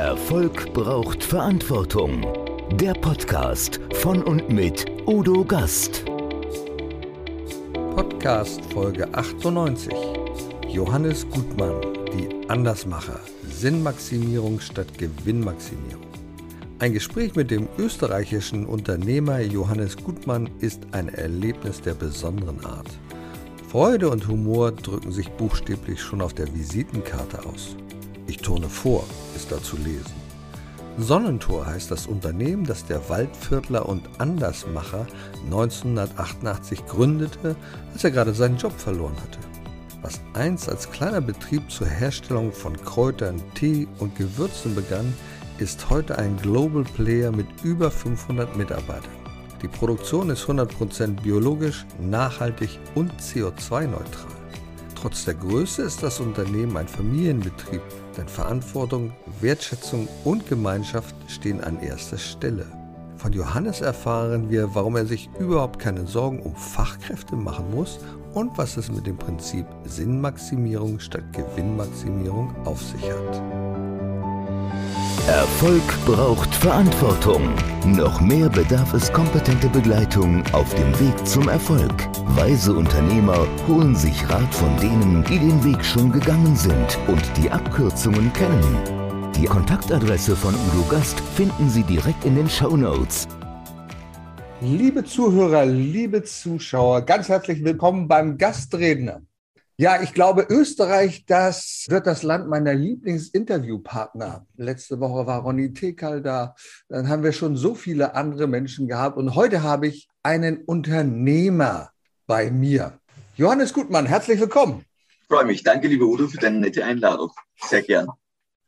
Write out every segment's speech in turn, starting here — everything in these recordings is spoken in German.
Erfolg braucht Verantwortung. Der Podcast von und mit Udo Gast. Podcast Folge 98. Johannes Gutmann, die Andersmacher. Sinnmaximierung statt Gewinnmaximierung. Ein Gespräch mit dem österreichischen Unternehmer Johannes Gutmann ist ein Erlebnis der besonderen Art. Freude und Humor drücken sich buchstäblich schon auf der Visitenkarte aus. Ich turne vor, ist da zu lesen. Sonnentor heißt das Unternehmen, das der Waldviertler und Andersmacher 1988 gründete, als er gerade seinen Job verloren hatte. Was einst als kleiner Betrieb zur Herstellung von Kräutern, Tee und Gewürzen begann, ist heute ein Global Player mit über 500 Mitarbeitern. Die Produktion ist 100% biologisch, nachhaltig und CO2-neutral. Trotz der Größe ist das Unternehmen ein Familienbetrieb, denn Verantwortung, Wertschätzung und Gemeinschaft stehen an erster Stelle. Von Johannes erfahren wir, warum er sich überhaupt keine Sorgen um Fachkräfte machen muss und was es mit dem Prinzip Sinnmaximierung statt Gewinnmaximierung auf sich hat. Erfolg braucht Verantwortung. Noch mehr bedarf es kompetente Begleitung auf dem Weg zum Erfolg. Weise Unternehmer holen sich Rat von denen, die den Weg schon gegangen sind und die Abkürzungen kennen. Die Kontaktadresse von Udo Gast finden Sie direkt in den Show Notes. Liebe Zuhörer, liebe Zuschauer, ganz herzlich willkommen beim Gastredner. Ja, ich glaube, Österreich, das wird das Land meiner Lieblingsinterviewpartner. Letzte Woche war Ronny Tekal da. Dann haben wir schon so viele andere Menschen gehabt. Und heute habe ich einen Unternehmer bei mir. Johannes Gutmann, herzlich willkommen. Ich freue mich. Danke, liebe Udo, für deine nette Einladung. Sehr gern.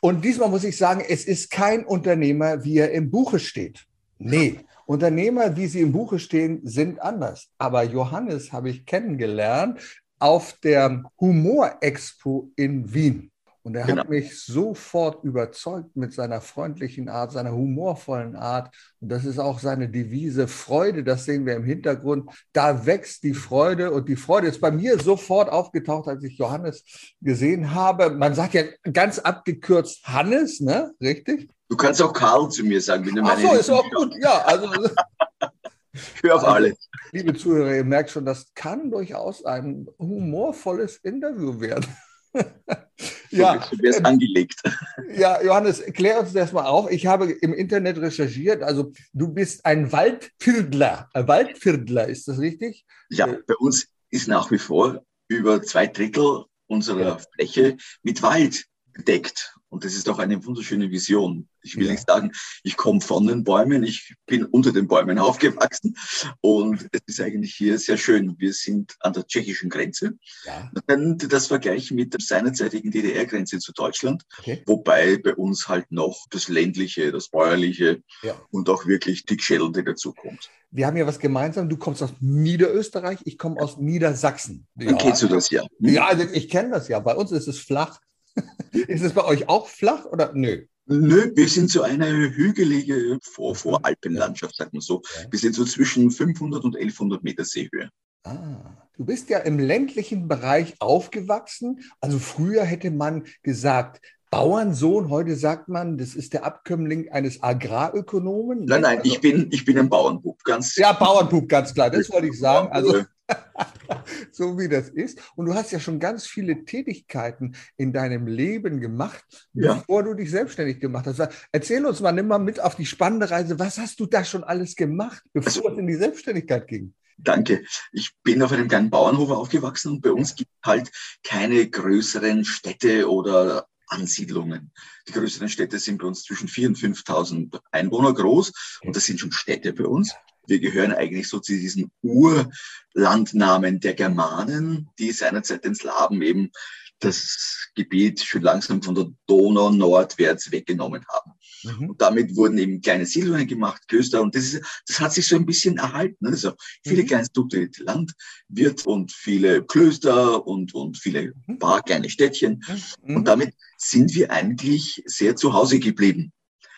Und diesmal muss ich sagen, es ist kein Unternehmer, wie er im Buche steht. Nee, Unternehmer, wie sie im Buche stehen, sind anders. Aber Johannes habe ich kennengelernt auf der Humor Expo in Wien. Und er genau. hat mich sofort überzeugt mit seiner freundlichen Art, seiner humorvollen Art. Und das ist auch seine Devise Freude. Das sehen wir im Hintergrund. Da wächst die Freude. Und die Freude ist bei mir sofort aufgetaucht, als ich Johannes gesehen habe. Man sagt ja ganz abgekürzt Hannes, ne? Richtig? Du kannst auch Karl zu mir sagen, wenn du meine. Ach so, ist auch gut. Ja, also. Hör auf alle. Liebe Zuhörer, ihr merkt schon, das kann durchaus ein humorvolles Interview werden. ja, du wirst angelegt. Ja, Johannes, klär uns das mal auf. Ich habe im Internet recherchiert. Also, du bist ein Waldviertler. Ein Waldviertler, ist das richtig? Ja, bei uns ist nach wie vor über zwei Drittel unserer ja. Fläche mit Wald gedeckt. Und das ist doch eine wunderschöne Vision. Ich will ja. nicht sagen, ich komme von den Bäumen, ich bin unter den Bäumen aufgewachsen. Und es ist eigentlich hier sehr schön. Wir sind an der tschechischen Grenze. Ja. Dann das Vergleich mit der seinerzeitigen DDR-Grenze zu Deutschland. Okay. Wobei bei uns halt noch das ländliche, das bäuerliche ja. und auch wirklich die Geschädelte dazukommt. Wir haben ja was gemeinsam. Du kommst aus Niederösterreich, ich komme aus Niedersachsen. Dann kennst du das ja. Hm? Ja, also ich kenne das ja. Bei uns ist es flach. Ist es bei euch auch flach oder nö? Nö, wir sind so eine hügelige Vor Voralpenlandschaft, sagt man so. Wir sind so zwischen 500 und 1100 Meter Seehöhe. Ah, du bist ja im ländlichen Bereich aufgewachsen. Also früher hätte man gesagt, Bauernsohn, heute sagt man, das ist der Abkömmling eines Agrarökonomen. Nein, nein, also, ich bin, ich bin ein Bauernbub, ganz. Ja, Bauernbub, ganz klar, das wollte ich sagen. Also, so wie das ist. Und du hast ja schon ganz viele Tätigkeiten in deinem Leben gemacht, ja. bevor du dich selbstständig gemacht hast. Erzähl uns mal, nimm mal mit auf die spannende Reise. Was hast du da schon alles gemacht, bevor also, es in die Selbstständigkeit ging? Danke. Ich bin auf einem kleinen Bauernhof aufgewachsen und bei uns gibt es halt keine größeren Städte oder Ansiedlungen. Die größeren Städte sind bei uns zwischen 4.000 und 5.000 Einwohner groß und das sind schon Städte bei uns. Wir gehören eigentlich so zu diesen Urlandnamen der Germanen, die seinerzeit den Slawen eben das Gebiet schon langsam von der Donau nordwärts weggenommen haben. Mhm. Und damit wurden eben kleine Siedlungen gemacht, Klöster, und das, ist, das hat sich so ein bisschen erhalten. Also viele mhm. kleine strukturierte Landwirt und viele Klöster und, und viele mhm. paar kleine Städtchen. Mhm. Und damit sind wir eigentlich sehr zu Hause geblieben.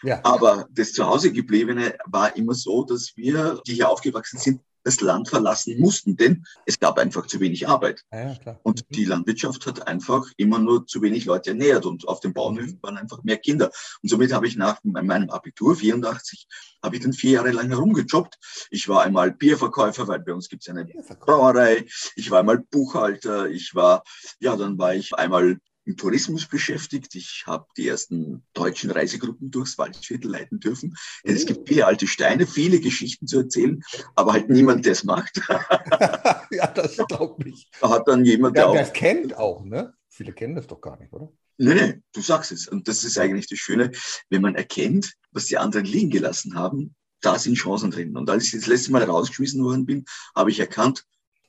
Ja. Aber das Zuhausegebliebene war immer so, dass wir, die hier aufgewachsen sind, das Land verlassen mussten, denn es gab einfach zu wenig Arbeit. Ja, klar. Und Mhm. die Landwirtschaft hat einfach immer nur zu wenig Leute ernährt und auf den Bauernhöfen waren einfach mehr Kinder. Und somit habe ich nach meinem Abitur 84 habe ich dann vier Jahre lang herumgejobbt. Ich war einmal Bierverkäufer, weil bei uns gibt es eine Brauerei. Ich war einmal Buchhalter. Ich war, ja, dann war ich einmal im Tourismus beschäftigt. Ich habe die ersten deutschen Reisegruppen durchs Waldviertel leiten dürfen. Es gibt viele alte Steine, viele Geschichten zu erzählen, aber halt niemand, der es macht. ja, das glaube ich. Da hat dann jemand, der Ja, auch das kennt auch, ne? Viele kennen das doch gar nicht, oder? Nee, nee, du sagst es. Und das ist eigentlich das Schöne, wenn man erkennt, was die anderen liegen gelassen haben, da sind Chancen drin. Und als ich das letzte Mal rausgeschmissen worden bin, habe ich erkannt,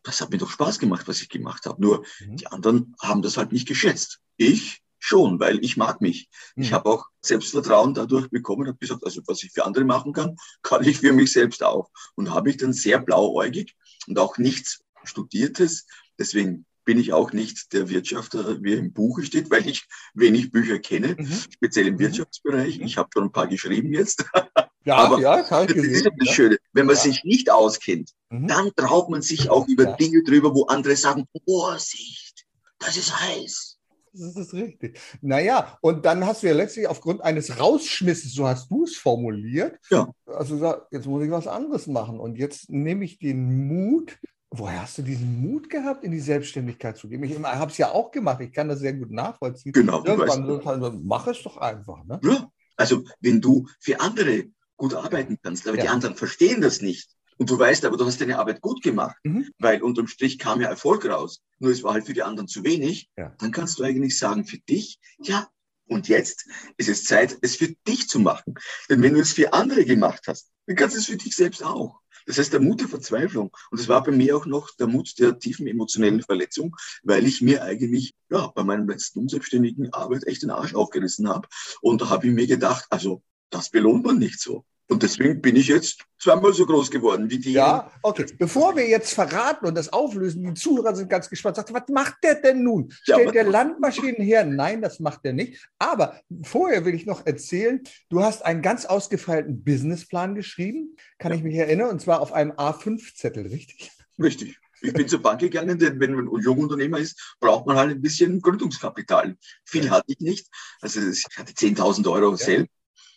das hat mir doch Spaß gemacht, was ich gemacht habe. Nur Mhm. die anderen haben das halt nicht geschätzt. Ich schon, weil ich mag mich. Ich Mhm. habe auch Selbstvertrauen dadurch bekommen und gesagt, also was ich für andere machen kann, kann ich für mich selbst auch. Und habe ich dann sehr blauäugig und auch nichts Studiertes. Deswegen bin ich auch nicht der Wirtschafter, wie im Buche steht, weil ich wenig Bücher kenne, Mhm. speziell im Mhm. Wirtschaftsbereich. Ich habe schon ein paar geschrieben jetzt. Ja, Aber ja, habe ich gesehen. das. Schöne. Wenn man Ja. sich nicht auskennt, Mhm. dann traut man sich auch über Ja. Dinge drüber, wo andere sagen, Vorsicht, das ist heiß. Das ist richtig. Naja, und dann hast du ja letztlich aufgrund eines Rausschmisses, so hast du es formuliert, Ja. also gesagt, jetzt muss ich was anderes machen. Und jetzt nehme ich den Mut. Woher hast du diesen Mut gehabt, in die Selbstständigkeit zu gehen? Ich habe es ja auch gemacht. Ich kann das sehr gut nachvollziehen. Genau, du Irgendwann weißt. so, also, mach es doch einfach. Ne? Ja. Also, wenn du für andere gut arbeiten kannst, aber die Ja. anderen verstehen das nicht. Und du weißt aber, du hast deine Arbeit gut gemacht, Mhm. weil unterm Strich kam ja Erfolg raus. Nur es war halt für die anderen zu wenig. Ja. Dann kannst du eigentlich sagen, für dich, ja, und jetzt ist es Zeit, es für dich zu machen. Denn wenn du es für andere gemacht hast, dann kannst du es für dich selbst auch. Das heißt, der Mut der Verzweiflung. Und es war bei mir auch noch der Mut der tiefen emotionellen Verletzung, weil ich mir eigentlich, ja, bei meinem letzten unselbstständigen Arbeit echt den Arsch aufgerissen habe. Und da habe ich mir gedacht, also, das belohnt man nicht so. Und deswegen bin ich jetzt zweimal so groß geworden wie die. Ja, okay. Bevor wir jetzt verraten und das auflösen, die Zuhörer sind ganz gespannt. Sagt, was macht der denn nun? Ja, Stellt was der Landmaschinen her? Nein, das macht er nicht. Aber vorher will ich noch erzählen, du hast einen ganz ausgefeilten Businessplan geschrieben, kann ich mich erinnern, und zwar auf einem A5-Zettel, richtig? Richtig. Ich bin zur Bank gegangen, denn wenn man Jungunternehmer ist, braucht man halt ein bisschen Gründungskapital. Viel hatte ich nicht. Also ich hatte 10.000 Euro selbst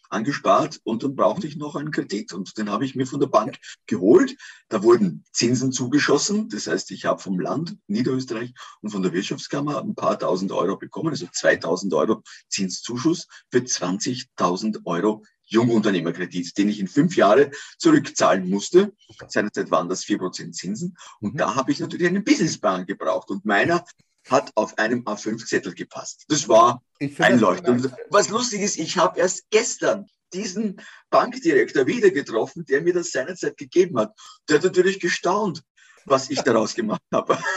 angespart und dann brauchte ich noch einen Kredit und den habe ich mir von der Bank geholt. Da wurden Zinsen zugeschossen. Das heißt, ich habe vom Land Niederösterreich und von der Wirtschaftskammer ein paar tausend Euro bekommen, also 2.000 Euro Zinszuschuss für 20.000 Euro Jungunternehmerkredit, den ich in fünf Jahre zurückzahlen musste. Seinerzeit waren das 4% Zinsen. Und Mhm. da habe ich natürlich einen Businessplan gebraucht. Und meiner hat auf einem A5-Zettel gepasst. Das war einleuchtend. was lustig ist, ich habe erst gestern diesen Bankdirektor wieder getroffen, der mir das seinerzeit gegeben hat. Der hat natürlich gestaunt, was ich daraus gemacht habe.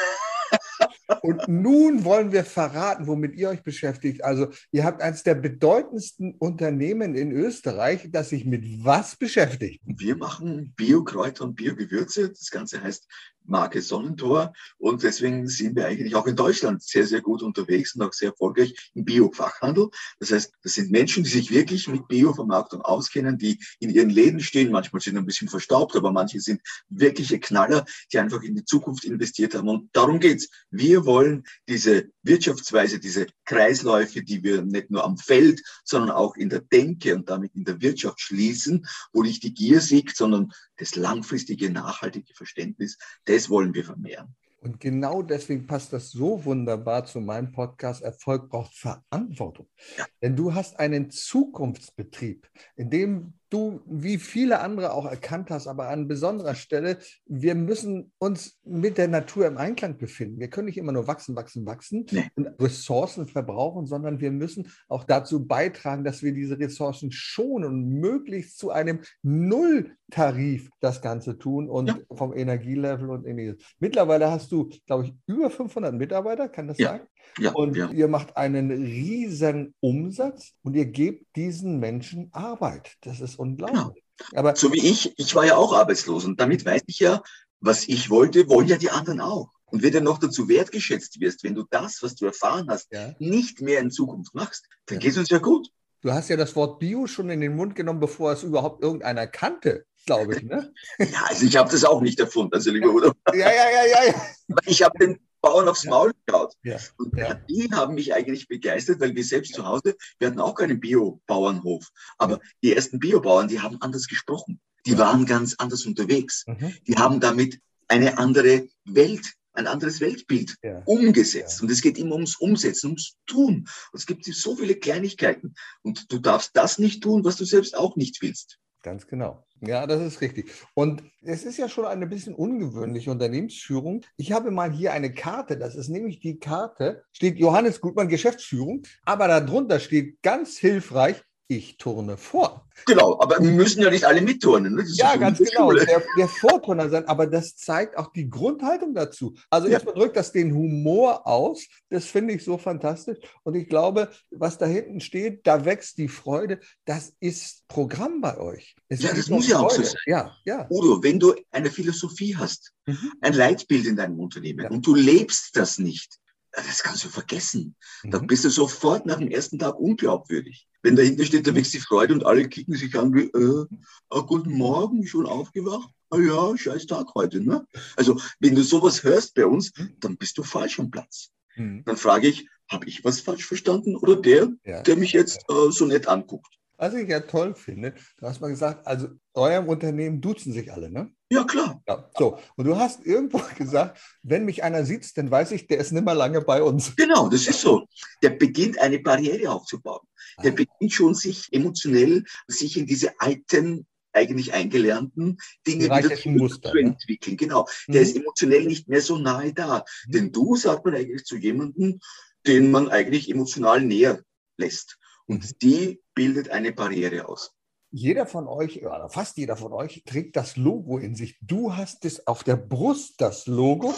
Und nun wollen wir verraten, womit ihr euch beschäftigt. Also, ihr habt eines der bedeutendsten Unternehmen in Österreich, das sich mit was beschäftigt? Wir machen Biokräuter und Biogewürze. Das Ganze heißt Marke Sonnentor. Und deswegen sind wir eigentlich auch in Deutschland sehr, sehr gut unterwegs und auch sehr erfolgreich im Bio-Fachhandel. Das heißt, das sind Menschen, die sich wirklich mit Bio-Vermarktung auskennen, die in ihren Läden stehen. Manchmal sind ein bisschen verstaubt, aber manche sind wirkliche Knaller, die einfach in die Zukunft investiert haben. Und darum geht's. Wir wollen diese Wirtschaftsweise, diese Kreisläufe, die wir nicht nur am Feld, sondern auch in der Denke und damit in der Wirtschaft schließen, wo nicht die Gier siegt, sondern das langfristige, nachhaltige Verständnis, das wollen wir vermehren. Und genau deswegen passt das so wunderbar zu meinem Podcast. Erfolg braucht Verantwortung. Ja. Denn du hast einen Zukunftsbetrieb, in dem du, wie viele andere auch erkannt hast, aber an besonderer Stelle, wir müssen uns mit der Natur im Einklang befinden. Wir können nicht immer nur wachsen, wachsen, wachsen Nee. und Ressourcen verbrauchen, sondern wir müssen auch dazu beitragen, dass wir diese Ressourcen schonen und möglichst zu einem Nulltarif das Ganze tun und Ja. vom Energielevel und ähnliches. Mittlerweile hast du, glaube ich, über 500 Mitarbeiter, kann das Ja. sein? Ja, Und ja. ihr macht einen riesen Umsatz und ihr gebt diesen Menschen Arbeit. Das ist unglaublich. Aber So wie ich, ich war ja auch arbeitslos und damit weiß ich ja, was ich wollte, wollen ja die anderen auch. Und wenn du noch dazu wertgeschätzt wirst, wenn du das, was du erfahren hast, ja, nicht mehr in Zukunft machst, dann Ja. geht es uns ja gut. du hast ja das Wort Bio schon in den Mund genommen, bevor es überhaupt irgendeiner kannte. glaube ich, ne? Ja, also ich habe das auch nicht erfunden, also lieber Udo. Ja, ja, ja, ja. ja. Ich habe den Bauern aufs Maul geschaut. Ja, Und die haben mich eigentlich begeistert, weil wir selbst zu Hause, wir hatten auch keinen Bio-Bauernhof. Aber die ersten Biobauern, die haben anders gesprochen. Die waren ganz anders unterwegs. Mhm. Die haben damit eine andere Welt, ein anderes Weltbild Ja. umgesetzt. Ja. Und es geht immer ums Umsetzen, ums Tun. Und es gibt so viele Kleinigkeiten. Und du darfst das nicht tun, was du selbst auch nicht willst. Ganz genau. Ja, das ist richtig. Und es ist ja schon eine bisschen ungewöhnliche Unternehmensführung. Ich habe mal hier eine Karte, das ist nämlich die Karte, steht Johannes Gutmann Geschäftsführung, aber darunter steht ganz hilfreich, ich turne vor. Genau, aber wir müssen ja nicht alle mitturnen. Ne? Ja, ganz genau. Der, der Vorturner sein, aber das zeigt auch die Grundhaltung dazu. Also Ja. erstmal drückt das den Humor aus. Das finde ich so fantastisch. Und ich glaube, was da hinten steht, da wächst die Freude. Das ist Programm bei euch. Es Ja, das muss ja auch so sein. Ja, ja. Udo, wenn du eine Philosophie hast, Mhm. ein Leitbild in deinem Unternehmen Ja. und du lebst das nicht, das kannst du vergessen. Da Mhm. bist du sofort nach dem ersten Tag unglaubwürdig. Wenn dahinter steht, da wächst die Freude und alle kicken sich an wie, äh, ah, guten Morgen, schon aufgewacht? Ah ja, scheiß Tag heute, ne? Also, wenn du sowas hörst bei uns, dann bist du falsch am Platz. Mhm. Dann frage ich, habe ich was falsch verstanden oder der, Ja. der mich jetzt äh, so nett anguckt? Was ich ja toll finde, du hast mal gesagt, also eurem Unternehmen duzen sich alle, ne? Ja, klar. Ja. So, und du hast irgendwo gesagt, wenn mich einer sieht, dann weiß ich, der ist nimmer lange bei uns. Genau, das ist so. Der beginnt eine Barriere aufzubauen. Der Ah. beginnt schon sich emotionell, sich in diese alten, eigentlich eingelernten Dinge wieder Hierarchischen Muster, zu ne? entwickeln. Genau. Der Mhm. ist emotionell nicht mehr so nahe da. Mhm. Denn du sagt man eigentlich zu jemandem, den man eigentlich emotional näher lässt. Und die bildet eine Barriere aus. Jeder von euch, oder fast jeder von euch, trägt das Logo in sich. Du hast es auf der Brust, das Logo,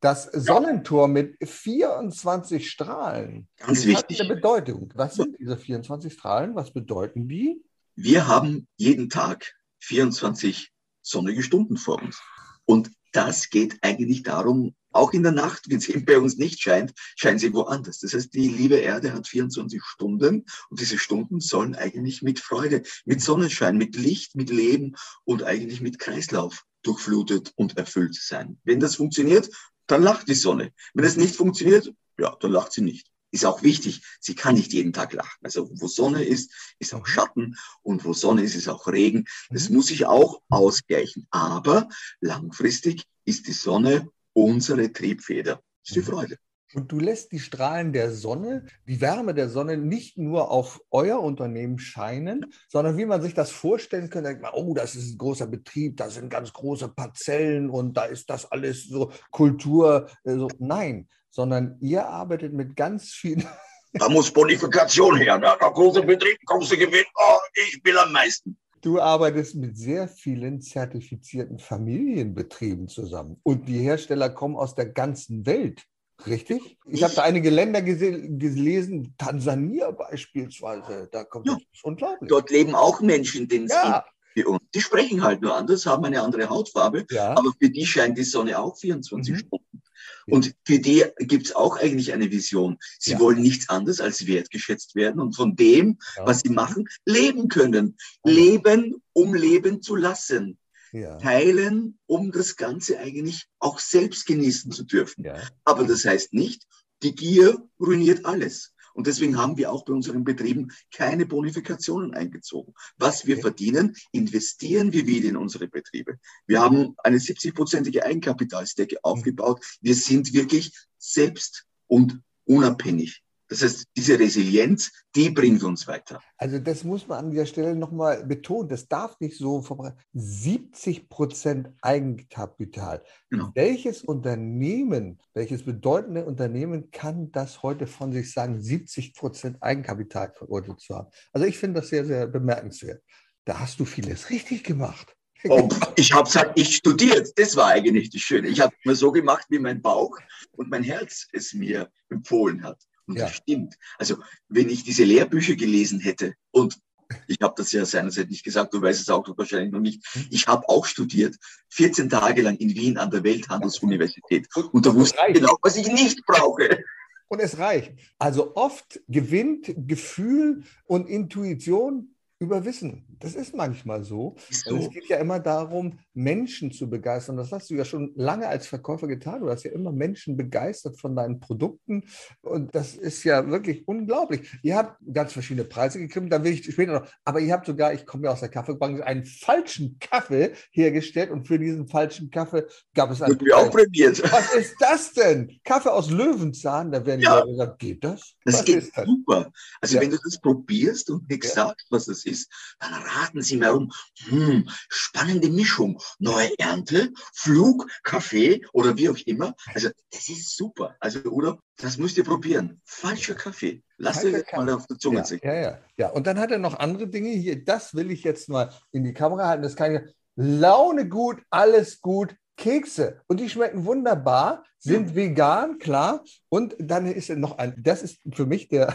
das Sonnentor mit 24 Strahlen. Ganz wichtig. hat eine Bedeutung. Was sind diese 24 Strahlen? Was bedeuten die? Wir haben jeden Tag 24 sonnige Stunden vor uns. Und das geht eigentlich darum, auch in der Nacht, wenn sie bei uns nicht scheint, scheint sie woanders. Das heißt, die liebe Erde hat 24 Stunden und diese Stunden sollen eigentlich mit Freude, mit Sonnenschein, mit Licht, mit Leben und eigentlich mit Kreislauf durchflutet und erfüllt sein. Wenn das funktioniert, dann lacht die Sonne. Wenn es nicht funktioniert, ja, dann lacht sie nicht. Ist auch wichtig, sie kann nicht jeden Tag lachen. Also wo Sonne ist, ist auch Schatten und wo Sonne ist, ist auch Regen. Das Mhm. muss sich auch ausgleichen. Aber langfristig ist die Sonne unsere Triebfeder. Das ist die Mhm. Freude. Und du lässt die Strahlen der Sonne, die Wärme der Sonne nicht nur auf euer Unternehmen scheinen, sondern wie man sich das vorstellen könnte, denkt man, oh, das ist ein großer Betrieb, da sind ganz große Parzellen und da ist das alles so Kultur. äh, So. Nein, sondern ihr arbeitet mit ganz vielen, Da muss Bonifikation her. Ne? Der große Betrieb, große Gewinn. Oh, ich will am meisten. du arbeitest mit sehr vielen zertifizierten Familienbetrieben zusammen. Und die Hersteller kommen aus der ganzen Welt. Richtig? Ich habe da einige Länder gelesen, Tansania beispielsweise, da kommt Ja. das unglaublich. Dort leben auch Menschen, denen es Ja, wie uns. Die sprechen halt nur anders, haben eine andere Hautfarbe, ja. aber für die scheint die Sonne auch 24 Mhm. Stunden. Und für die gibt es auch eigentlich eine Vision. Sie Ja. wollen nichts anderes als wertgeschätzt werden und von dem, ja. was sie machen, leben können. Leben, um leben zu lassen. Ja. Teilen, um das Ganze eigentlich auch selbst genießen zu dürfen. ja. Aber das heißt nicht, die Gier ruiniert alles. Und deswegen haben wir auch bei unseren Betrieben keine Bonifikationen eingezogen. Was wir verdienen, investieren wir wieder in unsere Betriebe. Wir haben eine 70-prozentige Eigenkapitalsdecke aufgebaut. Wir sind wirklich selbst und unabhängig. Das heißt, diese Resilienz, die bringt uns weiter. Also das muss man an dieser Stelle nochmal betonen. Das darf nicht so verbreiten. 70 Prozent Eigenkapital. Genau. Welches Unternehmen, welches bedeutende Unternehmen kann das heute von sich sagen, 70 Prozent Eigenkapitalquote zu haben? Also ich finde das sehr, sehr bemerkenswert. Da hast du vieles richtig gemacht. Oh, ich habe halt nicht studiert. Das war eigentlich das Schöne. Ich habe immer so gemacht, wie mein Bauch und mein Herz es mir empfohlen hat. Und Ja. das stimmt. Also, wenn ich diese Lehrbücher gelesen hätte und ich habe das ja seinerzeit nicht gesagt, du weißt es auch wahrscheinlich noch nicht. Hm. Ich habe auch studiert, 14 Tage lang in Wien an der Welthandelsuniversität. Und- da wusste ich genau, was ich nicht brauche. Und es reicht. Also oft gewinnt Gefühl und Intuition über Wissen. Das ist manchmal so. So. es geht ja immer darum, Menschen zu begeistern. Das hast du ja schon lange als Verkäufer getan. Du hast ja immer Menschen begeistert von deinen Produkten. Und das ist ja wirklich unglaublich. Ihr habt ganz verschiedene Preise gekriegt, da will ich später noch. Aber ihr habt sogar, ich komme ja aus der Kaffeebranche, einen falschen Kaffee hergestellt. Und für diesen falschen Kaffee gab es einen mir auch prämiert. Was ist das denn? Kaffee aus Löwenzahn? Da werden die Ja. Leute gesagt, geht das? Das Was geht super. Also Ja. wenn du das probierst und nichts Ja. sagst, was das ist, dann raten sie mir um, hm, spannende Mischung, neue Ernte, Flug, Kaffee oder wie auch immer. Also das ist super. Also oder das müsst ihr probieren. Falscher Kaffee. Lass Falscher dir das mal auf der Zunge Ja, zergehen. ja, ja, ja. Und dann hat er noch andere Dinge hier. Das will ich jetzt mal in die Kamera halten. Das kann ich. Laune gut, alles gut. Kekse. Und die schmecken wunderbar, sind vegan, klar. Und dann ist noch ein, das ist für mich der,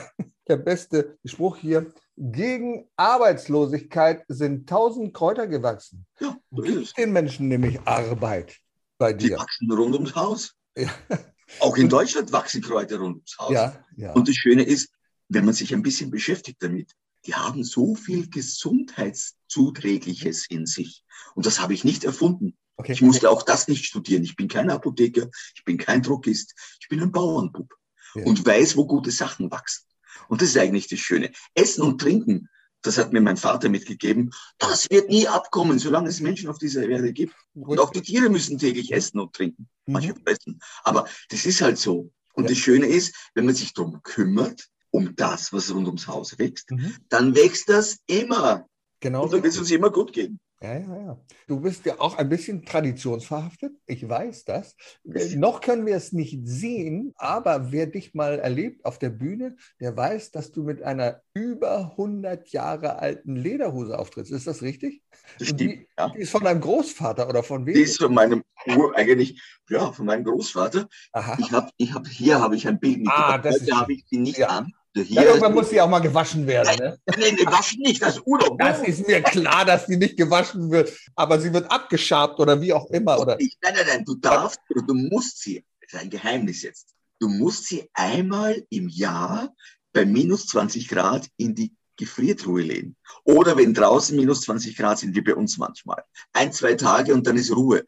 der beste Spruch hier. Gegen Arbeitslosigkeit sind tausend Kräuter gewachsen. Ja, so ist es. Gib den Menschen nämlich Arbeit bei Die dir. wachsen rund ums Haus. Ja. Auch in Deutschland wachsen Kräuter rund ums Haus. Ja, ja. Und das Schöne ist, wenn man sich ein bisschen beschäftigt damit, die haben so viel Gesundheitszuträgliches in sich. Und das habe ich nicht erfunden. Okay. Ich musste auch das nicht studieren. Ich bin kein Apotheker, ich bin kein Druckist, ich bin ein Bauernbub Ja. und weiß, wo gute Sachen wachsen. Und das ist eigentlich das Schöne. Essen und Trinken, das hat mir mein Vater mitgegeben, das wird nie abkommen, solange es Menschen auf dieser Erde gibt. Und auch die Tiere müssen täglich essen und trinken. Manche Mhm. fressen. Aber das ist halt so. Und Ja. das Schöne ist, wenn man sich darum kümmert, um das, was rund ums Haus wächst, Mhm. dann wächst das immer. Genau. Und dann wird es uns immer gut gehen. Ja, ja, ja. Du bist ja auch ein bisschen traditionsverhaftet. Ich weiß das. Äh, noch können wir es nicht sehen, aber wer dich mal erlebt auf der Bühne, der weiß, dass du mit einer über 100 Jahre alten Lederhose auftrittst. Ist das richtig? Das stimmt. die, Ja. die ist von deinem Großvater oder von wem? Die ist von meinem Ur, eigentlich, ja, von meinem Großvater. Aha. Ich habe, ich hab, hier habe ich ein Bild mit. Ah, das ist Heute habe ich die nicht Ja. an. Der Ja, Hier irgendwann muss sie auch mal gewaschen werden. Ne? Nein, nee, waschen nicht, das ist Urlaub. Das ist mir klar, dass die nicht gewaschen wird, aber sie wird abgeschabt oder wie auch immer. Oder? Nein, nein, nein, du darfst oder du musst sie, das ist ein Geheimnis jetzt, du musst sie einmal im Jahr bei minus 20 Grad in die Gefriertruhe legen. Oder wenn draußen minus 20 Grad sind, wie bei uns manchmal. Ein, zwei Tage und dann ist Ruhe.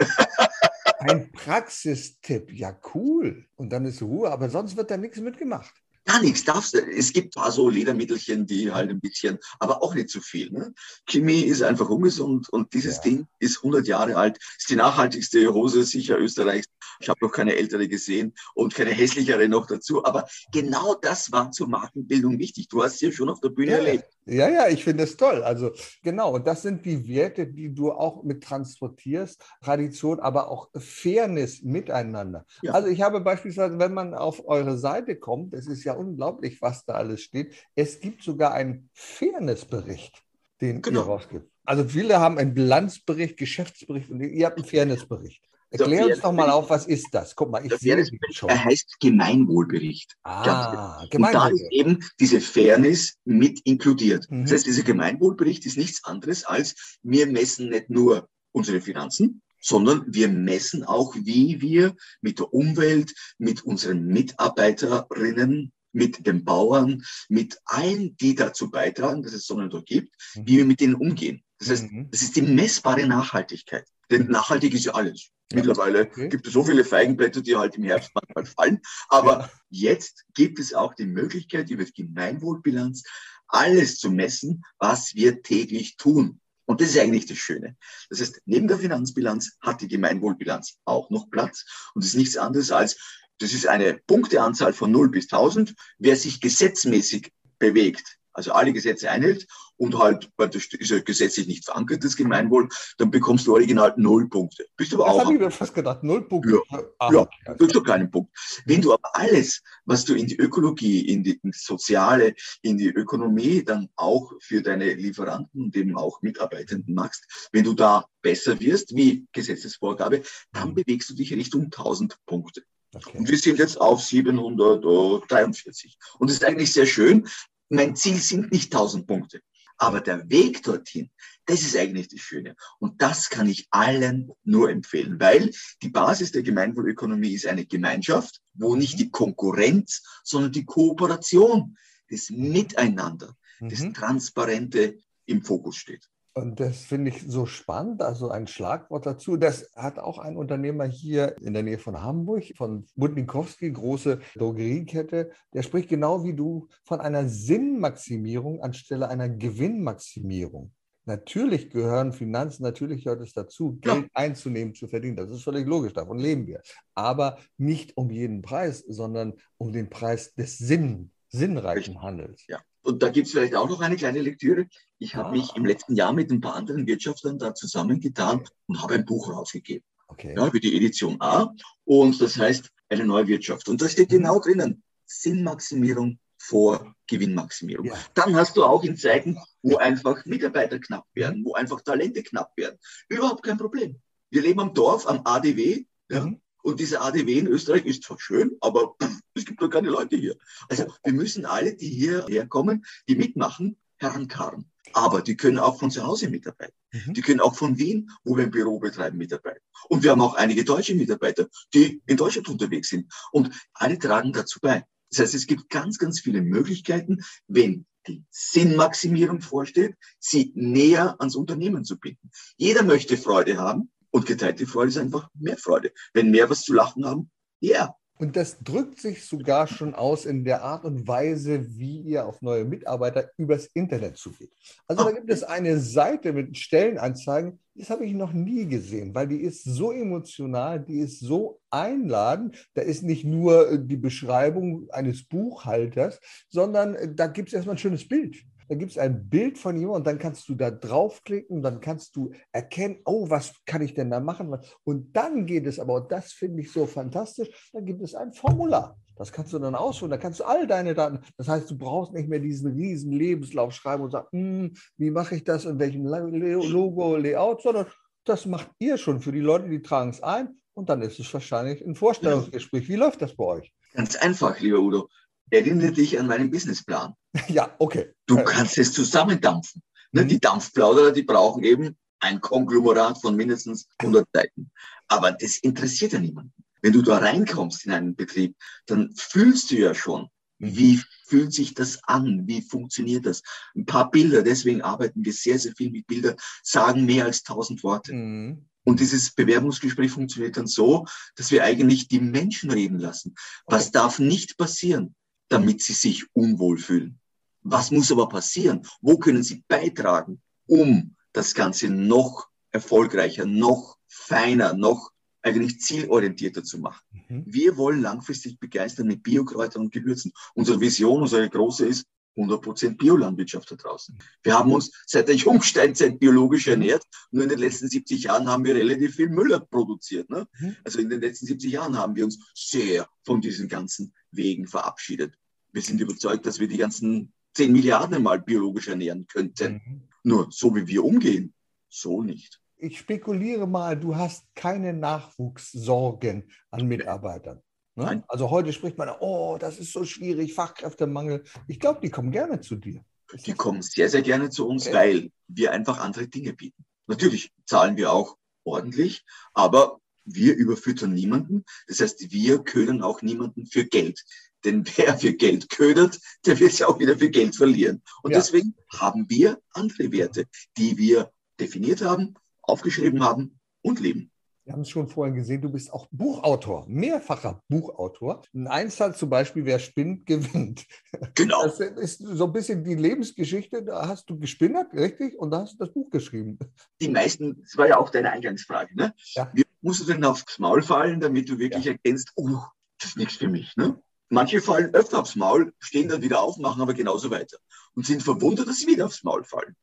Ein Praxistipp, ja cool. Und dann ist Ruhe, aber sonst wird da nichts mitgemacht. Gar nichts darfst du. Es gibt ein paar so Ledermittelchen, die halt ein bisschen, aber auch nicht zu viel. Ne? Chemie ist einfach ungesund und dieses Ja. Ding ist 100 Jahre alt, ist die nachhaltigste Hose sicher Österreichs. Ich habe noch keine ältere gesehen und keine hässlichere noch dazu. Aber genau das war zur Markenbildung wichtig. Du hast ja schon auf der Bühne Ja, erlebt. ja, ja, ich finde es toll. Also genau, und das sind die Werte, die du auch mit transportierst. Tradition, aber auch Fairness miteinander. Ja. Also ich habe beispielsweise, wenn man auf eure Seite kommt, es ist ja unglaublich, was da alles steht. Es gibt sogar einen Fairnessbericht, den Genau. ihr rausgibt. Also viele haben einen Bilanzbericht, Geschäftsbericht und ihr habt einen Fairnessbericht. Erklär uns doch mal auf, was ist das? Guck mal, ich sehe Fairnessbericht, schon. er heißt Gemeinwohlbericht. Ah, Und da ist eben diese Fairness mit inkludiert. Mhm. Das heißt, dieser Gemeinwohlbericht ist nichts anderes als, wir messen nicht nur unsere Finanzen, sondern wir messen auch, wie wir mit der Umwelt, mit unseren Mitarbeiterinnen, mit den Bauern, mit allen, die dazu beitragen, dass es Sonnendorf gibt, Mhm. wie wir mit denen umgehen. Das heißt, Mhm. das ist die messbare Nachhaltigkeit. Denn nachhaltig ist ja alles. Mittlerweile Okay. gibt es so viele Feigenblätter, die halt im Herbst manchmal fallen. Aber Ja. jetzt gibt es auch die Möglichkeit, über die Gemeinwohlbilanz alles zu messen, was wir täglich tun. Und das ist eigentlich das Schöne. Das heißt, neben der Finanzbilanz hat die Gemeinwohlbilanz auch noch Platz. Und es ist nichts anderes als, das ist eine Punkteanzahl von 0 bis 1000. Wer sich gesetzmäßig bewegt, also alle Gesetze einhält und halt, weil das ist ja gesetzlich nicht verankert, das Gemeinwohl, dann bekommst du original null Punkte. Bist aber Das auch habe ich mir fast gedacht. Null Punkte. Ah, Ja, okay. das ist doch keinen Punkt. Wenn du aber alles, was du in die Ökologie, in die, in die Soziale, in die Ökonomie dann auch für deine Lieferanten und eben auch Mitarbeitenden machst, wenn du da besser wirst, wie Gesetzesvorgabe, dann Mhm. bewegst du dich Richtung 1000 Punkte. Okay. Und wir sind jetzt auf 743. Und das ist eigentlich sehr schön. Mein Ziel sind nicht 1000 Punkte. Aber der Weg dorthin, das ist eigentlich das Schöne. Und das kann ich allen nur empfehlen, weil die Basis der Gemeinwohlökonomie ist eine Gemeinschaft, wo nicht die Konkurrenz, sondern die Kooperation, das Miteinander, das Mhm. transparente im Fokus steht. Und das finde ich so spannend, also ein Schlagwort dazu. Das hat auch ein Unternehmer hier in der Nähe von Hamburg, von Budnikowski, große Drogeriekette, der spricht genau wie du von einer Sinnmaximierung anstelle einer Gewinnmaximierung. Natürlich gehören Finanzen, natürlich gehört es dazu, Geld ja. einzunehmen, zu verdienen. Das ist völlig logisch, davon leben wir. Aber nicht um jeden Preis, sondern um den Preis des Sinn, sinnreichen. Handels. Ja. Und da gibt es vielleicht auch noch eine kleine Lektüre. Ich habe ah. mich im letzten Jahr mit ein paar anderen Wirtschaftlern da zusammengetan okay. und habe ein Buch rausgegeben. Okay. Ja, über die Edition A. Und das heißt eine neue Wirtschaft. Und da steht genau drinnen, Sinnmaximierung vor Gewinnmaximierung. Ja. Dann hast du auch in Zeiten, wo einfach Mitarbeiter knapp werden, wo einfach Talente knapp werden, überhaupt kein Problem. Wir leben am Dorf, am ADW. Ja, mhm. Und diese ADW in Österreich ist zwar schön, aber es gibt doch keine Leute hier. Also wir müssen alle, die hierher kommen, die mitmachen, herankarren. Aber die können auch von zu Hause mitarbeiten. Mhm. Die können auch von Wien, wo wir ein Büro betreiben, mitarbeiten. Und wir haben auch einige deutsche Mitarbeiter, die in Deutschland unterwegs sind. Und alle tragen dazu bei. Das heißt, es gibt ganz, ganz viele Möglichkeiten, wenn die Sinnmaximierung vorsteht, sie näher ans Unternehmen zu binden. Jeder möchte Freude haben und geteilte Freude ist einfach mehr Freude. Wenn mehr was zu lachen haben, ja. Yeah. Und das drückt sich sogar schon aus in der Art und Weise, wie ihr auf neue Mitarbeiter übers Internet zugeht. Also da gibt es eine Seite mit Stellenanzeigen, das habe ich noch nie gesehen, weil die ist so emotional, die ist so einladend. Da ist nicht nur die Beschreibung eines Buchhalters, sondern da gibt es erstmal ein schönes Bild da gibt es ein Bild von jemandem und dann kannst du da draufklicken, dann kannst du erkennen, oh, was kann ich denn da machen? Und dann geht es aber, und das finde ich so fantastisch, dann gibt es ein Formular. Das kannst du dann ausfüllen, da kannst du all deine Daten, das heißt, du brauchst nicht mehr diesen riesen Lebenslauf schreiben und sagen, hm, wie mache ich das, in welchem Logo, Layout, sondern das macht ihr schon für die Leute, die tragen es ein und dann ist es wahrscheinlich ein Vorstellungsgespräch. Wie läuft das bei euch? Ganz einfach, lieber Udo. Erinnere dich an meinen Businessplan. Ja, okay. Du kannst es zusammendampfen. Ne, mhm. Die Dampfplauderer, die brauchen eben ein Konglomerat von mindestens 100 Seiten. Aber das interessiert ja niemanden. Wenn du da reinkommst in einen Betrieb, dann fühlst du ja schon, mhm. wie fühlt sich das an? Wie funktioniert das? Ein paar Bilder, deswegen arbeiten wir sehr, sehr viel mit Bildern, sagen mehr als tausend Worte. Mhm. Und dieses Bewerbungsgespräch funktioniert dann so, dass wir eigentlich die Menschen reden lassen. Was okay. darf nicht passieren? Damit sie sich unwohl fühlen. Was muss aber passieren? Wo können sie beitragen, um das Ganze noch erfolgreicher, noch feiner, noch eigentlich zielorientierter zu machen? Mhm. Wir wollen langfristig begeistern mit Biokräutern und Gewürzen. Unsere Vision, unsere große ist, 100% Biolandwirtschaft da draußen. Wir haben uns seit der Jungsteinzeit biologisch ernährt. Nur in den letzten 70 Jahren haben wir relativ viel Müll produziert. Ne? Mhm. Also in den letzten 70 Jahren haben wir uns sehr von diesen ganzen Wegen verabschiedet. Wir sind überzeugt, dass wir die ganzen 10 Milliarden mal biologisch ernähren könnten. Mhm. Nur so wie wir umgehen, so nicht. Ich spekuliere mal, du hast keine Nachwuchssorgen an Mitarbeitern. Ne? Also heute spricht man, oh, das ist so schwierig, Fachkräftemangel. Ich glaube, die kommen gerne zu dir. Die kommen sehr, sehr gerne zu uns, okay. weil wir einfach andere Dinge bieten. Natürlich zahlen wir auch ordentlich, aber wir überfüttern niemanden. Das heißt, wir können auch niemanden für Geld. Denn wer für Geld ködert, der wird ja auch wieder für Geld verlieren. Und ja. deswegen haben wir andere Werte, die wir definiert haben, aufgeschrieben haben und leben. Wir haben es schon vorhin gesehen, du bist auch Buchautor, mehrfacher Buchautor. Ein Einsatz zum Beispiel, wer spinnt, gewinnt. Genau. Das ist so ein bisschen die Lebensgeschichte, da hast du gespinnert, richtig? Und da hast du das Buch geschrieben. Die meisten, das war ja auch deine Eingangsfrage, ne? Ja. Wie musst du denn aufs Maul fallen, damit du wirklich ja. erkennst, oh, das ist nichts für mich, ne? Manche fallen öfter aufs Maul, stehen dann wieder auf, machen aber genauso weiter und sind verwundert, dass sie wieder aufs Maul fallen.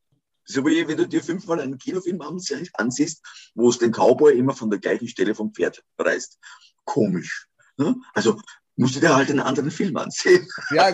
So wie wenn du dir fünfmal einen Kinofilm ansiehst, wo es den Cowboy immer von der gleichen Stelle vom Pferd reißt. Komisch. Ne? Also musst du dir halt einen anderen Film ansehen. Ja,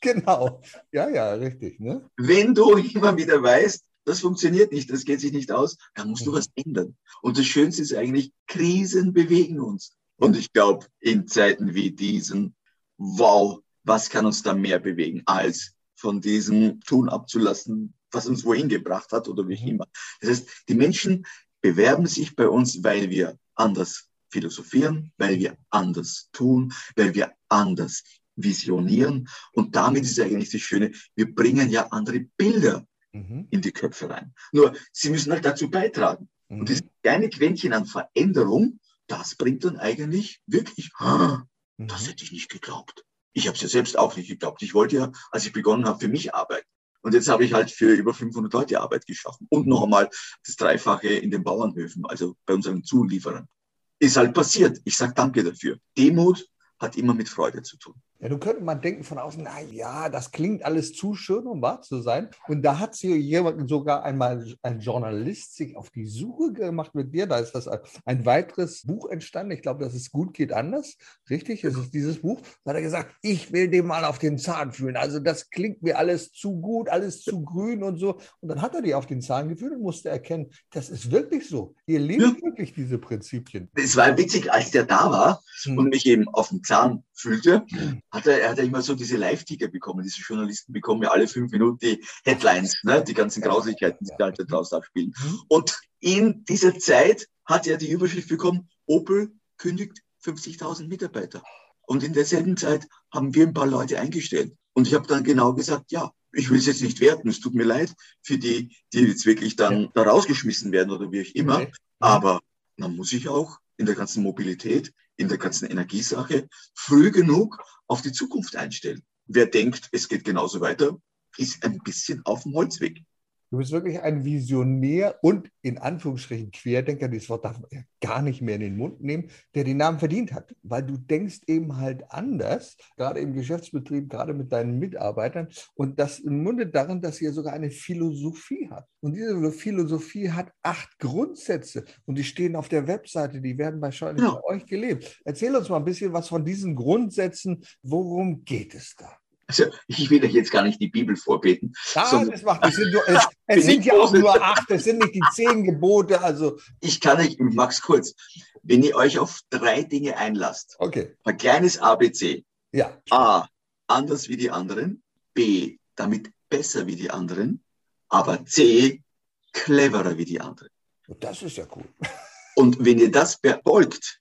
genau. Ja, ja, richtig. Ne? Wenn du immer wieder weißt, das funktioniert nicht, das geht sich nicht aus, dann musst du was ändern. Und das Schönste ist eigentlich, Krisen bewegen uns. Und ich glaube, in Zeiten wie diesen wow, was kann uns da mehr bewegen, als von diesem Tun abzulassen, was uns wohin gebracht hat oder wie mhm. immer. Das heißt, die Menschen bewerben sich bei uns, weil wir anders philosophieren, weil wir anders tun, weil wir anders visionieren. Und damit ist eigentlich das Schöne, wir bringen ja andere Bilder mhm. in die Köpfe rein. Nur, sie müssen halt dazu beitragen. Mhm. Und das kleine Quäntchen an Veränderung, das bringt dann eigentlich wirklich, ah, mhm. das hätte ich nicht geglaubt. Ich habe es ja selbst auch nicht geglaubt. Ich wollte ja, als ich begonnen habe, für mich arbeiten. Und jetzt habe ich halt für über 500 Leute Arbeit geschaffen. Und noch einmal das Dreifache in den Bauernhöfen, also bei unseren Zulieferern. Ist halt passiert. Ich sage danke dafür. Demut hat immer mit Freude zu tun. Ja, du könnte man denken von außen, na ja, das klingt alles zu schön, um wahr zu sein. Und da hat sie jemand, sogar einmal ein Journalist sich auf die Suche gemacht mit dir. Da ist das ein weiteres Buch entstanden. Ich glaube, das ist Gut geht anders. Richtig? Es ist dieses Buch. Da hat er gesagt, ich will dem mal auf den Zahn fühlen. Also das klingt mir alles zu gut, alles zu grün und so. Und dann hat er die auf den Zahn gefühlt und musste erkennen, das ist wirklich so. Ihr lebt ja. wirklich diese Prinzipien. Es war witzig, als der da war hm. und mich eben auf den Zahn fühlte, hat er, er hat ja immer so diese Live-Ticker bekommen. Diese Journalisten bekommen ja alle fünf Minuten die Headlines, ne? die ganzen Grausigkeiten, die halt da draußen abspielen. Mhm. Und in dieser Zeit hat er die Überschrift bekommen, Opel kündigt 50.000 Mitarbeiter. Und in derselben Zeit haben wir ein paar Leute eingestellt. Und ich habe dann genau gesagt, ja, ich will es jetzt nicht werten, es tut mir leid für die, die jetzt wirklich dann ja. da rausgeschmissen werden oder wie auch immer. Okay. Aber man muss sich auch in der ganzen Mobilität, in der ganzen Energiesache früh genug auf die Zukunft einstellen. Wer denkt, es geht genauso weiter, ist ein bisschen auf dem Holzweg. Du bist wirklich ein Visionär und in Anführungsstrichen Querdenker, dieses Wort darf man ja gar nicht mehr in den Mund nehmen, der den Namen verdient hat, weil du denkst eben halt anders, gerade im Geschäftsbetrieb, gerade mit deinen Mitarbeitern. Und das mundet darin, dass ihr sogar eine Philosophie habt. Und diese Philosophie hat acht Grundsätze und die stehen auf der Webseite, die werden wahrscheinlich ja. bei euch gelebt. Erzähl uns mal ein bisschen was von diesen Grundsätzen. Worum geht es da? Also ich will euch jetzt gar nicht die Bibel vorbeten. Ja, das macht es, sind, nur, es, es sind ja auch nur acht, es sind nicht die zehn Gebote. Also ich kann euch, ich mag's kurz, wenn ihr euch auf drei Dinge einlasst. Okay. Ein kleines ABC. Ja. A, anders wie die anderen. B, damit besser wie die anderen. Aber C, cleverer wie die anderen. Das ist ja cool. Und wenn ihr das befolgt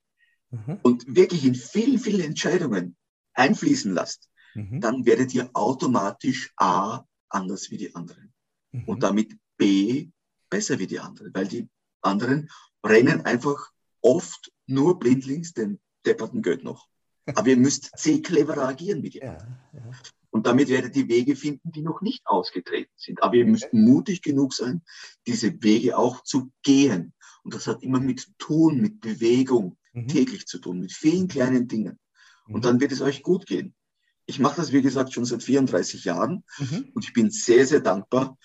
mhm. und wirklich in vielen, vielen Entscheidungen einfließen lasst, mhm. dann werdet ihr automatisch A anders wie die anderen mhm. und damit B besser wie die anderen, weil die anderen rennen einfach oft nur blindlings den depperten Geld noch. Aber ihr müsst C cleverer agieren wie die anderen. Ja, ja. Und damit werdet ihr Wege finden, die noch nicht ausgetreten sind. Aber ihr müsst mutig genug sein, diese Wege auch zu gehen. Und das hat immer mit Tun, mit Bewegung mhm. täglich zu tun, mit vielen kleinen Dingen. Und mhm. dann wird es euch gut gehen ich mache das, wie gesagt, schon seit 34 Jahren mhm. und ich bin sehr, sehr dankbar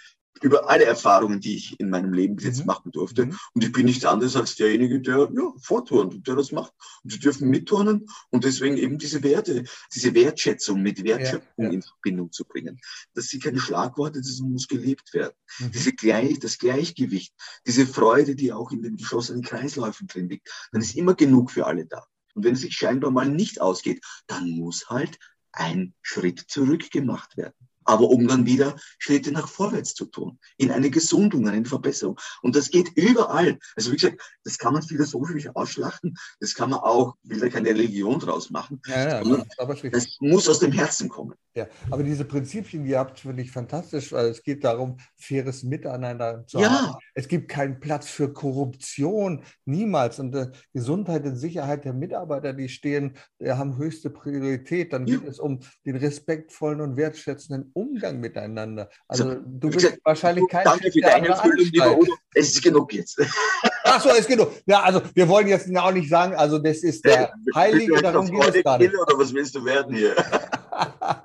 über alle Erfahrungen, die ich in meinem Leben bis jetzt mhm. machen durfte. Mhm. Und ich bin nicht anders als derjenige, der ja, vorturnt und der das macht. Und sie dürfen mitturnen und deswegen eben diese Werte, diese Wertschätzung mit Wertschöpfung ja, ja. in Verbindung zu bringen. Das sind keine Schlagworte, das muss gelebt werden. Mhm. Diese Gleich, das Gleichgewicht, diese Freude, die auch in den geschlossenen Kreisläufen drin liegt, dann ist immer genug für alle da. Und wenn es sich scheinbar mal nicht ausgeht, dann muss halt ein Schritt zurück gemacht werden. Aber um dann wieder Schritte nach vorwärts zu tun, in eine Gesundung, eine Verbesserung. Und das geht überall. Also wie gesagt, das kann man philosophisch ausschlachten, das kann man auch, will da keine Religion draus machen. Ja, ja, das, das muss aus dem Herzen kommen. Ja, aber diese Prinzipien, die ihr habt, finde ich fantastisch, weil es geht darum, faires Miteinander zu ja. haben. Es gibt keinen Platz für Korruption, niemals. Und äh, Gesundheit und Sicherheit der Mitarbeiter, die stehen, haben höchste Priorität. Dann ja. geht es um den respektvollen und wertschätzenden Umgang miteinander. Also, also du bist wahrscheinlich kein Danke für deine Erfüllung, lieber Udo. Es ist genug jetzt. Ach so, ist genug. Ja, also wir wollen jetzt auch nicht sagen, also das ist der Heilige, darum geht es gar nicht. Oder was willst du werden hier?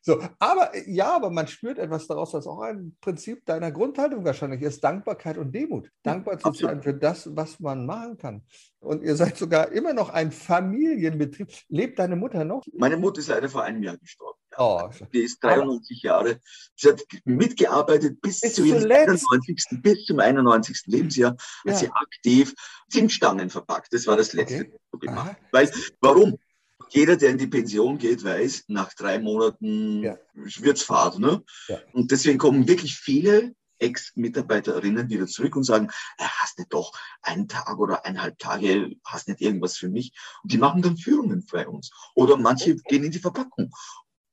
so, aber ja, aber man spürt etwas daraus, was auch ein Prinzip deiner Grundhaltung wahrscheinlich ist: Dankbarkeit und Demut. Dankbar zu sein für das, was man machen kann. Und ihr seid sogar immer noch ein Familienbetrieb. Lebt deine Mutter noch? Meine Mutter ist leider vor einem Jahr gestorben. Oh. Die ist 93 Jahre. Sie hat mitgearbeitet bis, bis zu ihrem 91. bis zum 91. Lebensjahr, ja. sie aktiv Zimtstangen verpackt. Das war das Letzte, okay. was gemacht. Weil, warum? Jeder, der in die Pension geht, weiß, nach drei Monaten ja. wird's Fahrt. Ne? Ja. Und deswegen kommen wirklich viele Ex-Mitarbeiterinnen wieder zurück und sagen, äh, hast nicht doch einen Tag oder eineinhalb Tage, hast nicht irgendwas für mich. Und die machen dann Führungen bei uns. Oder manche gehen in die Verpackung,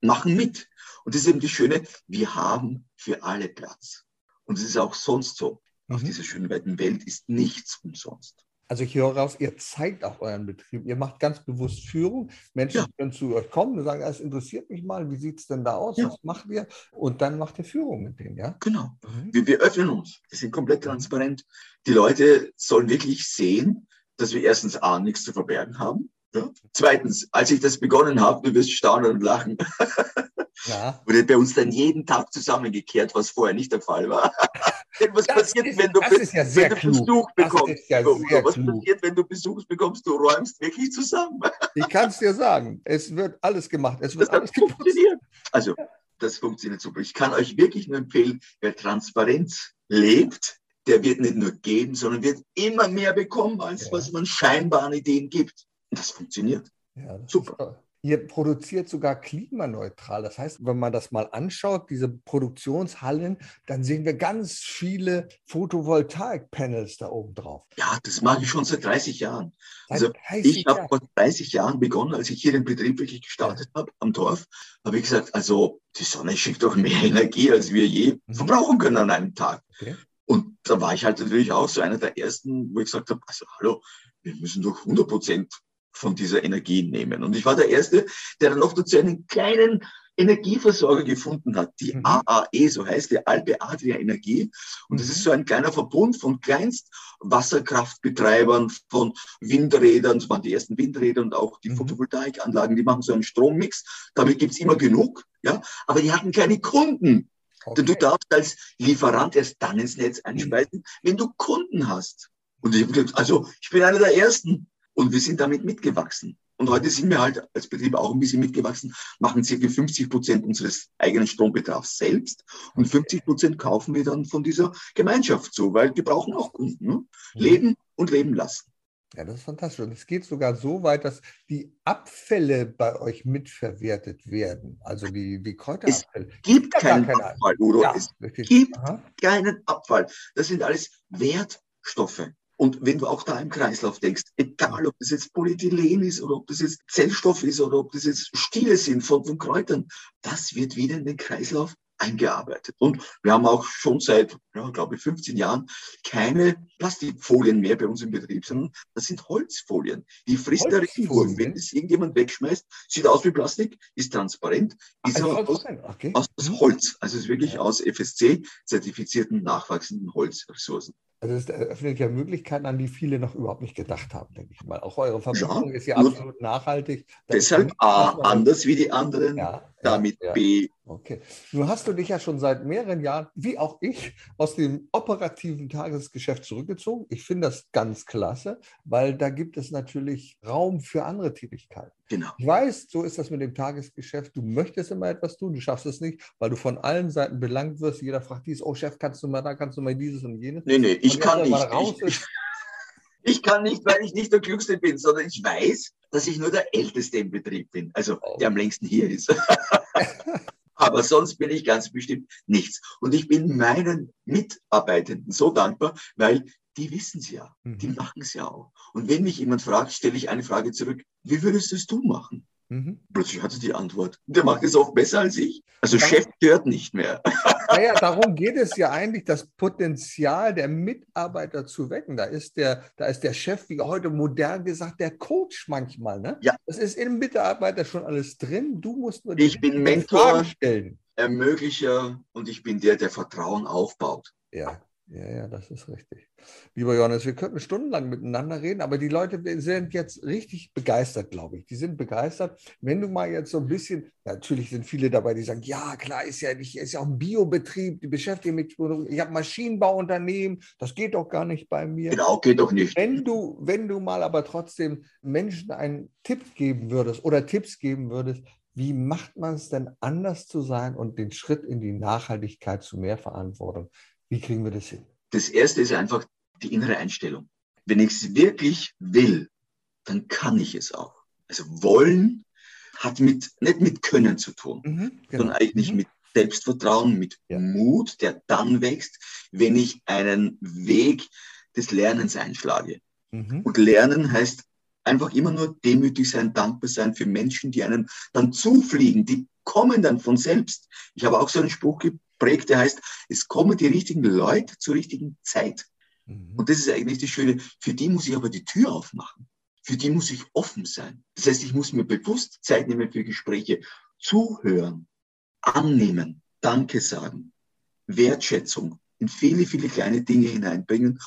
machen mit. Und das ist eben das Schöne, wir haben für alle Platz. Und es ist auch sonst so. Mhm. Auf dieser schönen weiten Welt ist nichts umsonst. Also ich höre raus, ihr zeigt auch euren Betrieb. Ihr macht ganz bewusst Führung. Menschen ja. können zu euch kommen und sagen, es interessiert mich mal, wie sieht es denn da aus? Ja. Was macht ihr? Und dann macht ihr Führung mit denen, ja? Genau. Mhm. Wir, wir, öffnen uns. Wir sind komplett transparent. Die Leute sollen wirklich sehen, dass wir erstens A, nichts zu verbergen haben. Ja? Zweitens, als ich das begonnen habe, du wirst staunen und lachen, ja. wurde bei uns dann jeden Tag zusammengekehrt, was vorher nicht der Fall war. was das passiert, ist, wenn du, ja wenn du Besuch bekommst? Ja was klug. passiert, wenn du Besuch bekommst? Du räumst wirklich zusammen. ich kann es dir sagen. Es wird alles gemacht. Es wird das alles funktioniert. Also, das funktioniert super. Ich kann euch wirklich nur empfehlen, wer Transparenz lebt, der wird nicht nur geben, sondern wird immer mehr bekommen, als ja. was man scheinbar an Ideen gibt. Und das funktioniert. Ja, das Super. Ihr produziert sogar klimaneutral. Das heißt, wenn man das mal anschaut, diese Produktionshallen, dann sehen wir ganz viele Photovoltaik-Panels da oben drauf. Ja, das mache ich schon seit 30 Jahren. Seit also 30 ich habe vor 30 Jahren begonnen, als ich hier den Betrieb wirklich gestartet ja. habe am Dorf, habe ich gesagt, also die Sonne schickt doch mehr Energie, als wir je mhm. verbrauchen können an einem Tag. Okay. Und da war ich halt natürlich auch so einer der ersten, wo ich gesagt habe, also hallo, wir müssen doch 100 Prozent von dieser Energie nehmen. Und ich war der Erste, der dann noch dazu einen kleinen Energieversorger gefunden hat, die mhm. AAE, so heißt die Alpe Adria Energie. Und das mhm. ist so ein kleiner Verbund von Kleinstwasserkraftbetreibern, von Windrädern, das waren die ersten Windräder und auch die mhm. Photovoltaikanlagen, die machen so einen Strommix. Damit gibt's immer genug, ja. Aber die hatten keine Kunden. Okay. Denn du darfst als Lieferant erst dann ins Netz einspeisen, wenn du Kunden hast. Und ich habe gesagt, also ich bin einer der Ersten. Und wir sind damit mitgewachsen. Und heute sind wir halt als Betrieb auch ein bisschen mitgewachsen, machen circa 50 Prozent unseres eigenen Strombedarfs selbst und 50 Prozent kaufen wir dann von dieser Gemeinschaft zu, weil wir brauchen auch Kunden. Ne? Mhm. Leben und leben lassen. Ja, das ist fantastisch. Und es geht sogar so weit, dass die Abfälle bei euch mitverwertet werden. Also die, die Kräuterabfälle. Es gibt keinen, keinen Abfall, Udo. Ja, es gibt Aha. keinen Abfall. Das sind alles Wertstoffe. Und wenn du auch da im Kreislauf denkst, egal ob das jetzt Polyethylen ist oder ob das jetzt Zellstoff ist oder ob das jetzt Stiele sind von, von Kräutern, das wird wieder in den Kreislauf eingearbeitet. Und wir haben auch schon seit, ja, glaube ich, 15 Jahren keine Plastikfolien mehr bei uns im Betrieb, sondern das sind Holzfolien. Die frisst der Regenwurm. Wenn es irgendjemand wegschmeißt, sieht aus wie Plastik, ist transparent, ist also aber aus, okay. aus, Holz. Also es ist wirklich ja. aus FSC-zertifizierten nachwachsenden Holzressourcen. Also es eröffnet ja Möglichkeiten, an die viele noch überhaupt nicht gedacht haben, denke ich mal. Auch eure Verpackung ja, ist ja absolut nachhaltig. Deshalb A, anders wie die anderen, ja, damit ja, B, Okay. Nun hast du dich ja schon seit mehreren Jahren, wie auch ich, aus dem operativen Tagesgeschäft zurückgezogen. Ich finde das ganz klasse, weil da gibt es natürlich Raum für andere Tätigkeiten. Genau. Ich weiß, so ist das mit dem Tagesgeschäft. Du möchtest immer etwas tun, du schaffst es nicht, weil du von allen Seiten belangt wirst. Jeder fragt dies, oh Chef, kannst du mal da, kannst du mal dieses und jenes. Nee, nee, ich kann nicht. Ich, ich, ich kann nicht, weil ich nicht der Klügste bin, sondern ich weiß, dass ich nur der Älteste im Betrieb bin, also oh. der am längsten hier ist. Aber sonst bin ich ganz bestimmt nichts. Und ich bin meinen Mitarbeitenden so dankbar, weil die wissen es ja. Mhm. Die machen es ja auch. Und wenn mich jemand fragt, stelle ich eine Frage zurück. Wie würdest es du machen? Mhm. Plötzlich hatte die Antwort. Der macht es oft besser als ich. Also ja. Chef hört nicht mehr. Naja, darum geht es ja eigentlich, das Potenzial der Mitarbeiter zu wecken. Da ist der, da ist der Chef, wie heute modern gesagt, der Coach manchmal. Ne? Ja. Das ist im Mitarbeiter schon alles drin. Du musst nur die ich bin Mentor, stellen. Ermöglicher und ich bin der, der Vertrauen aufbaut. Ja. Ja, ja, das ist richtig. Lieber Johannes, wir könnten stundenlang miteinander reden, aber die Leute sind jetzt richtig begeistert, glaube ich. Die sind begeistert. Wenn du mal jetzt so ein bisschen, natürlich sind viele dabei, die sagen, ja, klar, ist ja nicht, ist ja auch ein Biobetrieb, die beschäftigen mich, ich habe Maschinenbauunternehmen, das geht doch gar nicht bei mir. Genau, geht doch nicht. Wenn du, wenn du mal aber trotzdem Menschen einen Tipp geben würdest oder Tipps geben würdest, wie macht man es denn anders zu sein und den Schritt in die Nachhaltigkeit zu mehr Verantwortung? Wie kriegen wir das hin? Das erste ist einfach die innere Einstellung. Wenn ich es wirklich will, dann kann ich es auch. Also wollen hat mit, nicht mit Können zu tun, mhm, genau. sondern eigentlich mhm. mit Selbstvertrauen, mit ja. Mut, der dann wächst, wenn ich einen Weg des Lernens einschlage. Mhm. Und Lernen heißt Einfach immer nur demütig sein, dankbar sein für Menschen, die einem dann zufliegen, die kommen dann von selbst. Ich habe auch so einen Spruch der heißt, es kommen die richtigen Leute zur richtigen Zeit. Mhm. Und das ist eigentlich das Schöne. Für die muss ich aber die Tür aufmachen. Für die muss ich offen sein. Das heißt, ich muss mir bewusst Zeit nehmen für Gespräche, zuhören, annehmen, Danke sagen, Wertschätzung in viele, viele kleine Dinge hineinbringen.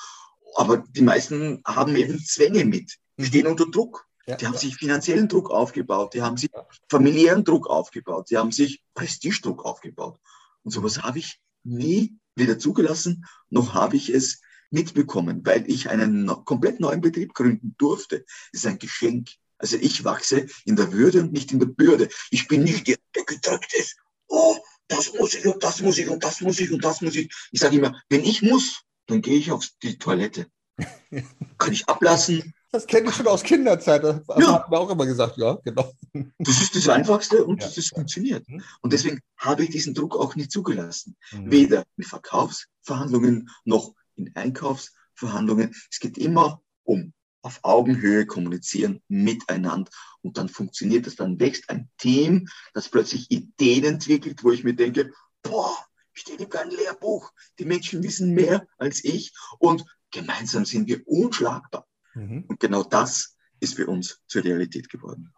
Aber die meisten haben eben Zwänge mit. Die stehen unter Druck. Ja, die haben ja. sich finanziellen Druck aufgebaut, die haben sich familiären Druck aufgebaut, die haben sich Prestigedruck aufgebaut. Und sowas habe ich nie weder zugelassen, noch habe ich es mitbekommen, weil ich einen komplett neuen Betrieb gründen durfte. Das ist ein Geschenk. Also ich wachse in der Würde und nicht in der Bürde. Ich bin nicht der, der gedrückt ist. Oh, das muss ich und das muss ich und das muss ich und das muss ich. Ich sage immer, wenn ich muss, dann gehe ich auf die Toilette. Kann ich ablassen. Das kenne ich schon aus Kinderzeit. Das ja. hat man auch immer gesagt, ja, genau. Das ist das Einfachste und ja. das funktioniert. Mhm. Und deswegen habe ich diesen Druck auch nicht zugelassen. Mhm. Weder in Verkaufsverhandlungen noch in Einkaufsverhandlungen. Es geht immer um auf Augenhöhe kommunizieren miteinander und dann funktioniert das. Dann wächst ein Team, das plötzlich Ideen entwickelt, wo ich mir denke, boah, steht im kein Lehrbuch. Die Menschen wissen mehr als ich und gemeinsam sind wir unschlagbar. Mhm. Und genau das ist für uns zur Realität geworden.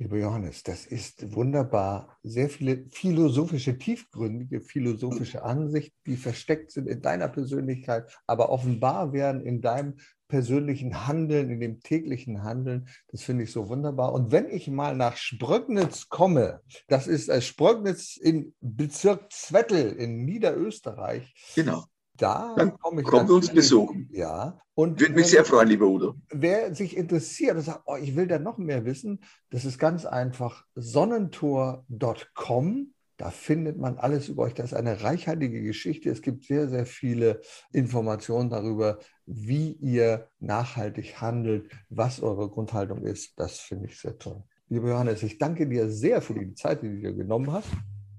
Lieber Johannes, das ist wunderbar. Sehr viele philosophische, tiefgründige philosophische Ansichten, die versteckt sind in deiner Persönlichkeit, aber offenbar werden in deinem persönlichen Handeln, in dem täglichen Handeln. Das finde ich so wunderbar. Und wenn ich mal nach Sprögnitz komme, das ist äh, Sprögnitz im Bezirk Zwettl in Niederösterreich. Genau. Da dann komme ich kommt uns besuchen. Ja. Und Würde mich sehr freuen, lieber Udo. Wer sich interessiert und sagt, oh, ich will da noch mehr wissen, das ist ganz einfach sonnentor.com. Da findet man alles über euch. Das ist eine reichhaltige Geschichte. Es gibt sehr, sehr viele Informationen darüber, wie ihr nachhaltig handelt, was eure Grundhaltung ist. Das finde ich sehr toll. Lieber Johannes, ich danke dir sehr für die Zeit, die du dir genommen hast.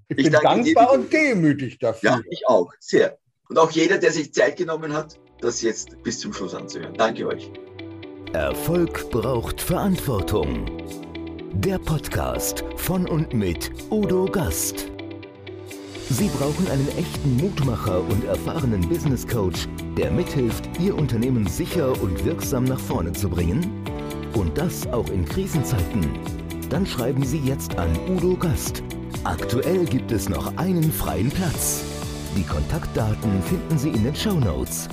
Ich, ich bin dankbar dir. und demütig dafür. Ja, ich auch. Sehr. Und auch jeder, der sich Zeit genommen hat, das jetzt bis zum Schluss anzuhören. Danke euch. Erfolg braucht Verantwortung. Der Podcast von und mit Udo Gast. Sie brauchen einen echten Mutmacher und erfahrenen Business Coach, der mithilft, Ihr Unternehmen sicher und wirksam nach vorne zu bringen? Und das auch in Krisenzeiten? Dann schreiben Sie jetzt an Udo Gast. Aktuell gibt es noch einen freien Platz. Die Kontaktdaten finden Sie in den Show Notes.